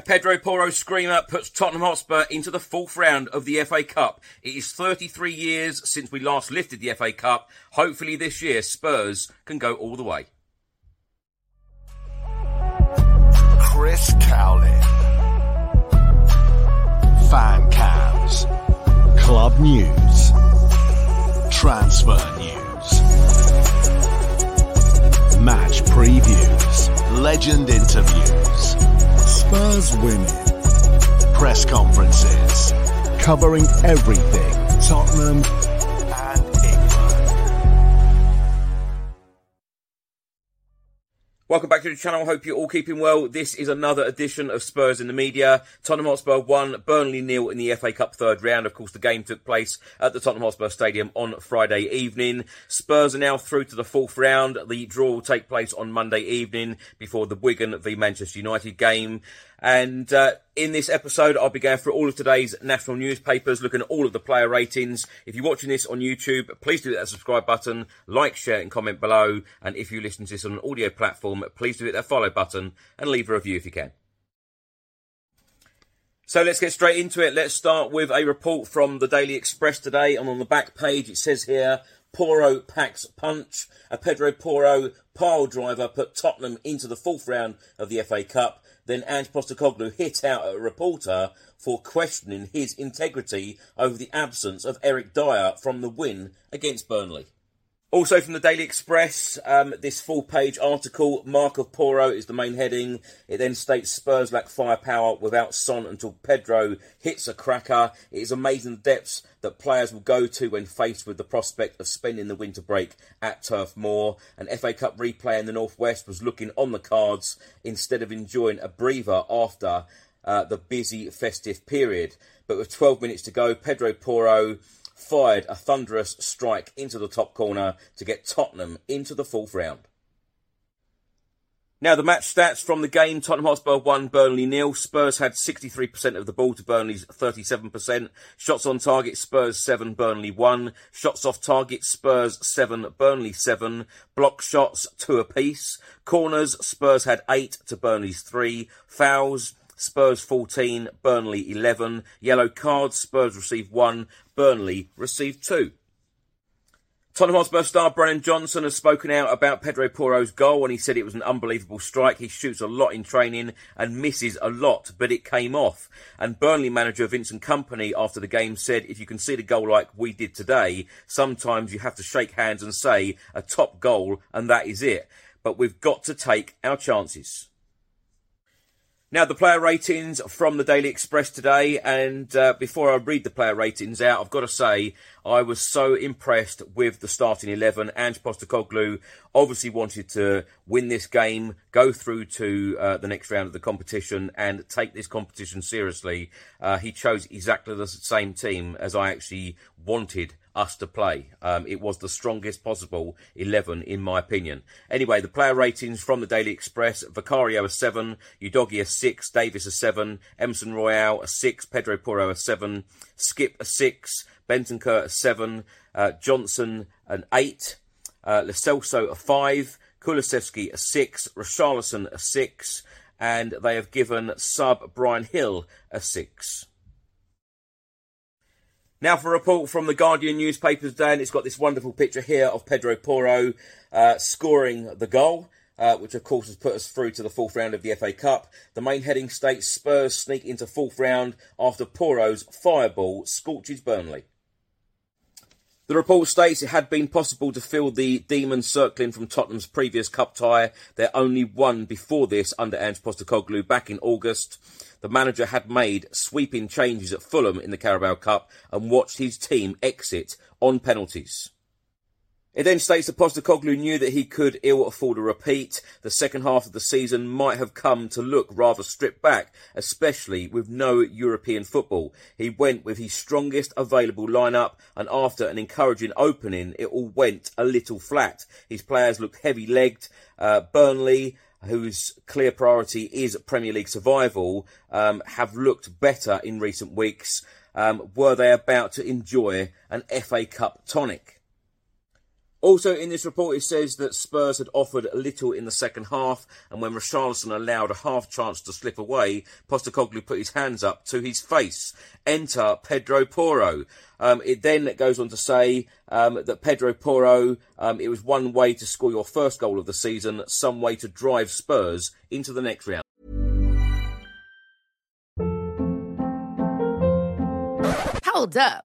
A Pedro Porro screamer puts Tottenham Hotspur into the fourth round of the FA Cup. It is 33 years since we last lifted the FA Cup. Hopefully this year Spurs can go all the way. Chris Cowlin. Fan cams. Club news. Transfer news. Match previews. Legend interviews. Winning. Press conferences. Covering everything Tottenham and England. Welcome back to the channel. Hope you're all keeping well. This is another edition of Spurs in the Media. Tottenham Hotspur one, Burnley nil in the FA Cup third round. Of course, the game took place at the Tottenham Hotspur Stadium on Friday evening. Spurs are now through to the fourth round. The draw will take place on Monday evening before the Wigan v Manchester United game. And uh, in this episode, I'll be going through all of today's national newspapers, looking at all of the player ratings. If you're watching this on YouTube, please do hit that subscribe button, like, share, and comment below. And if you listen to this on an audio platform, please do hit that follow button and leave a review if you can. So let's get straight into it. Let's start with a report from the Daily Express today. And on the back page, it says here, Porro packs punch. A Pedro Porro pile driver put Tottenham into the fourth round of the FA Cup. Then Ange Postecoglou hit out at a reporter for questioning his integrity over the absence of Eric Dier from the win against Burnley. Also from the Daily Express, um, this full page article, Mark of Porro is the main heading. It then states Spurs lack firepower without Son until Pedro hits a cracker. It is amazing depths that players will go to when faced with the prospect of spending the winter break at Turf Moor. An FA Cup replay in the Northwest was looking on the cards instead of enjoying a breather after uh, the busy festive period. But with 12 minutes to go, Pedro Porro fired a thunderous strike into the top corner to get Tottenham into the fourth round. Now, the match stats from the game Tottenham Hotspur 1, Burnley nil. Spurs had 63% of the ball to Burnley's 37%. Shots on target, Spurs 7, Burnley 1. Shots off target, Spurs 7, Burnley 7. Block shots, 2 apiece. Corners, Spurs had 8 to Burnley's 3. Fouls, Spurs 14, Burnley 11. Yellow cards, Spurs received 1, Burnley received 2. Tottenham Hotspur star Brennan Johnson has spoken out about Pedro Porro's goal and he said it was an unbelievable strike. He shoots a lot in training and misses a lot, but it came off. And Burnley manager Vincent Kompany after the game said, if you can see the goal like we did today, sometimes you have to shake hands and say a top goal and that is it. But we've got to take our chances. Now, the player ratings from the Daily Express today, and uh, before I read the player ratings out, I've got to say I was so impressed with the starting 11. Ange Postecoglou obviously wanted to win this game, go through to uh, the next round of the competition, and take this competition seriously. Uh, he chose exactly the same team as I actually wanted us to play. Um, it was the strongest possible 11, in my opinion. Anyway, the player ratings from the Daily Express Vicario a 7, Udogie a 6, Davis a 7, Emerson Royal a 6, Pedro Porro a 7, Skipp a 6, Bentancur a 7, uh, Johnson an 8, uh, Lo Celso a 5, Kulusevski a 6, Richarlison a 6, and they have given sub Bryan Gil a 6. Now for a report from the Guardian newspaper today, and it's got this wonderful picture here of Pedro Porro uh, scoring the goal. Uh, which of course has put us through to the fourth round of the FA Cup. The main heading states Spurs sneak into fourth round after Porro's fireball scorches Burnley. The report states it had been possible to feel the demons circling from Tottenham's previous cup tie, their only one before this under Ange Postecoglou back in August. The manager had made sweeping changes at Fulham in the Carabao Cup and watched his team exit on penalties. It then states that Postecoglou knew that he could ill afford a repeat. The second half of the season might have come to look rather stripped back, especially with no European football. He went with his strongest available lineup, and after an encouraging opening, it all went a little flat. His players looked heavy-legged. Uh, Burnley, whose clear priority is Premier League survival, um, have looked better in recent weeks. Um, were they about to enjoy an FA Cup tonic? Also, in this report, it says that Spurs had offered little in the second half, and when Richarlison allowed a half chance to slip away, Postecoglou put his hands up to his face. Enter Pedro Porro. Um, it then goes on to say um, that Pedro Porro, um, it was one way to score your first goal of the season, some way to drive Spurs into the next round. Hold up.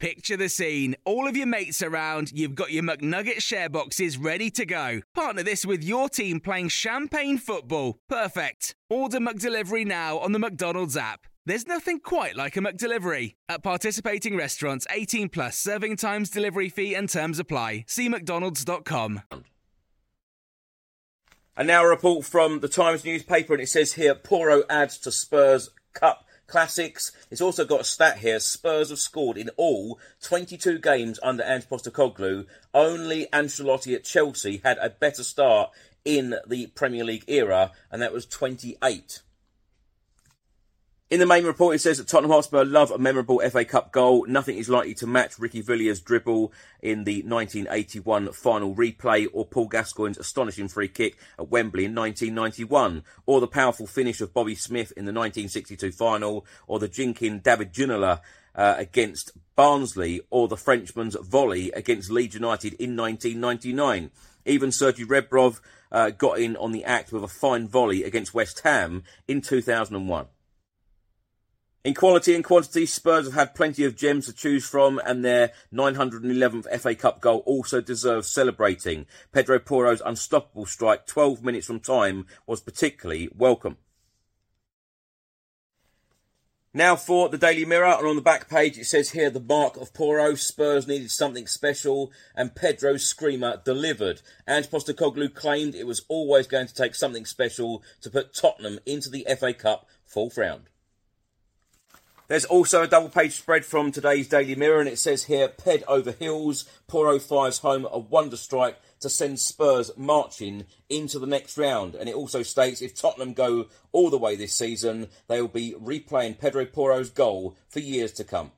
Picture the scene. All of your mates around, you've got your McNugget share boxes ready to go. Partner this with your team playing champagne football. Perfect. Order McDelivery now on the McDonald's app. There's nothing quite like a McDelivery. At participating restaurants, 18 plus serving times, delivery fee, and terms apply. See McDonald's.com. And now a report from the Times newspaper, and it says here Porro adds to Spurs Cup classics. It's also got a stat here. Spurs have scored in all 22 games under Ange Postecoglou. Only Ancelotti at Chelsea had a better start in the Premier League era, and that was 28. In the main report, it says that Tottenham Hotspur love a memorable FA Cup goal. Nothing is likely to match Ricky Villa's dribble in the 1981 final replay, or Paul Gascoigne's astonishing free kick at Wembley in 1991, or the powerful finish of Bobby Smith in the 1962 final, or the jinking David Ginola uh, against Barnsley, or the Frenchman's volley against Leeds United in 1999. Even Sergei Rebrov uh, got in on the act with a fine volley against West Ham in 2001. In quality and quantity, Spurs have had plenty of gems to choose from, and their 911th FA Cup goal also deserves celebrating. Pedro Porro's unstoppable strike 12 minutes from time was particularly welcome. Now for the Daily Mirror, and on the back page it says here the mark of Porro. Spurs needed something special, and Pedro's screamer delivered. Ange Postecoglou claimed it was always going to take something special to put Tottenham into the FA Cup fourth round. There's also a double page spread from today's Daily Mirror, and it says here, Ped over Heels, Porro fires home a wonder strike to send Spurs marching into the next round. And it also states if Tottenham go all the way this season, they will be replaying Pedro Porro's goal for years to come.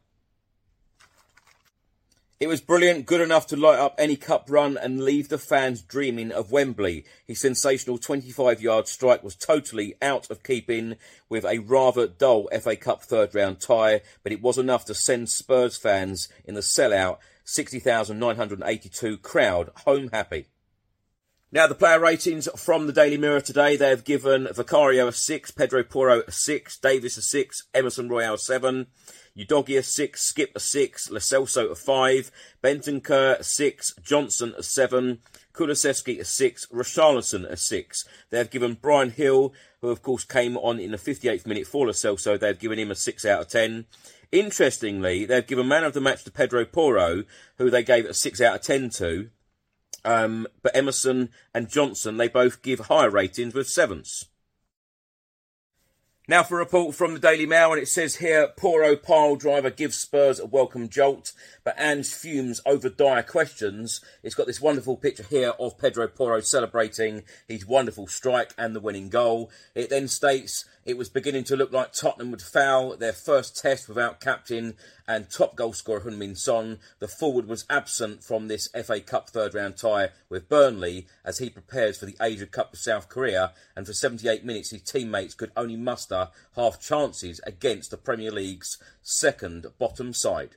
It was brilliant, good enough to light up any cup run and leave the fans dreaming of Wembley. His sensational 25 yard strike was totally out of keeping with a rather dull FA Cup third round tie, but it was enough to send Spurs fans in the sellout 60,982 crowd home happy. Now, the player ratings from the Daily Mirror today, they have given Vicario a 6, Pedro Porro a 6, Davis a 6, Emerson Royal a 7, Udogie a 6, Skipp a 6, Lo Celso a 5, Bentancur a 6, Johnson a 7, Kulusevski a 6, Richarlison a 6. They have given Bryan Gil, who of course came on in the 58th minute for Lo Celso, they have given him a 6 out of 10. Interestingly, they've given man of the match to Pedro Porro, who they gave a 6 out of 10 to. Um, but Emerson and Johnson, they both give higher ratings with sevens. Now for a report from the Daily Mail, and it says here, Porro pile driver gives Spurs a welcome jolt, but Ange fumes over dire questions. It's got this wonderful picture here of Pedro Porro celebrating his wonderful strike and the winning goal. It then states, it was beginning to look like Tottenham would foul their first test without captain and top goal scorer Heung-min Son. The forward was absent from this FA Cup third round tie with Burnley as he prepares for the Asia Cup of South Korea and for 78 minutes his teammates could only muster half chances against the Premier League's second bottom side.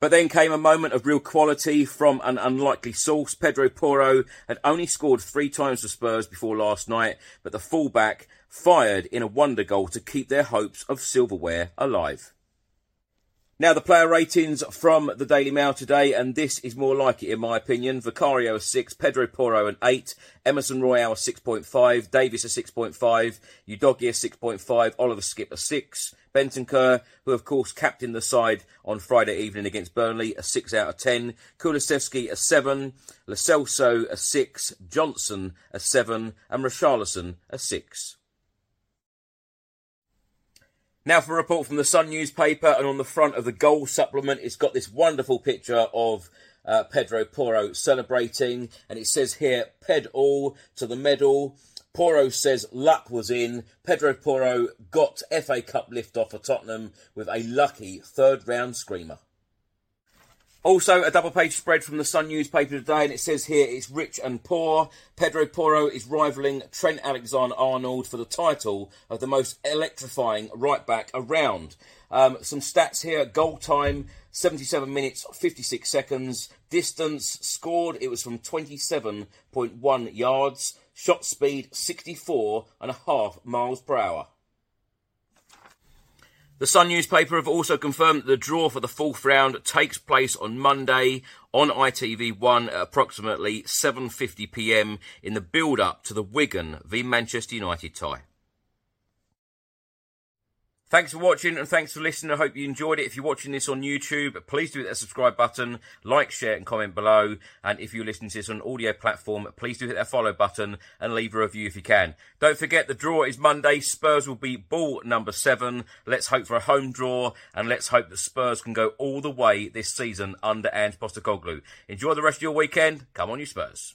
But then came a moment of real quality from an unlikely source. Pedro Porro had only scored three times for Spurs before last night, but the fullback fired in a wonder goal to keep their hopes of silverware alive. Now, the player ratings from the Daily Mail today, and this is more like it in my opinion. Vicario a 6, Pedro Porro an 8, Emerson Royal a 6.5, Davis a 6.5, Udogie a 6.5, Oliver Skipp a 6, Bentancur, who of course captained the side on Friday evening against Burnley, a 6 out of 10, Kulusevski a 7, Lo Celso a 6, Johnson a 7, and Richarlison a 6. Now for a report from the Sun newspaper, and on the front of the goal supplement, it's got this wonderful picture of uh, Pedro Porro celebrating, and it says here, Ped all to the medal. Porro says luck was in. Pedro Porro got FA Cup lift off for Tottenham with a lucky third round screamer. Also, a double page spread from the Sun newspaper today, and it says here it's rich and poor. Pedro Porro is rivaling Trent Alexander Arnold for the title of the most electrifying right back around. Um, some stats here goal time 77 minutes 56 seconds. Distance scored, it was from 27.1 yards. Shot speed 64 and a half miles per hour. The Sun newspaper have also confirmed that the draw for the fourth round takes place on Monday on ITV1 at approximately 7:50 p.m. in the build-up to the Wigan v Manchester United tie. Thanks for watching and thanks for listening. I hope you enjoyed it. If you're watching this on YouTube, please do hit that subscribe button, like, share, and comment below. And if you're listening to this on audio platform, please do hit that follow button and leave a review if you can. Don't forget the draw is Monday. Spurs will be ball number seven. Let's hope for a home draw and let's hope that Spurs can go all the way this season under Ange Postecoglou. Enjoy the rest of your weekend. Come on, you Spurs.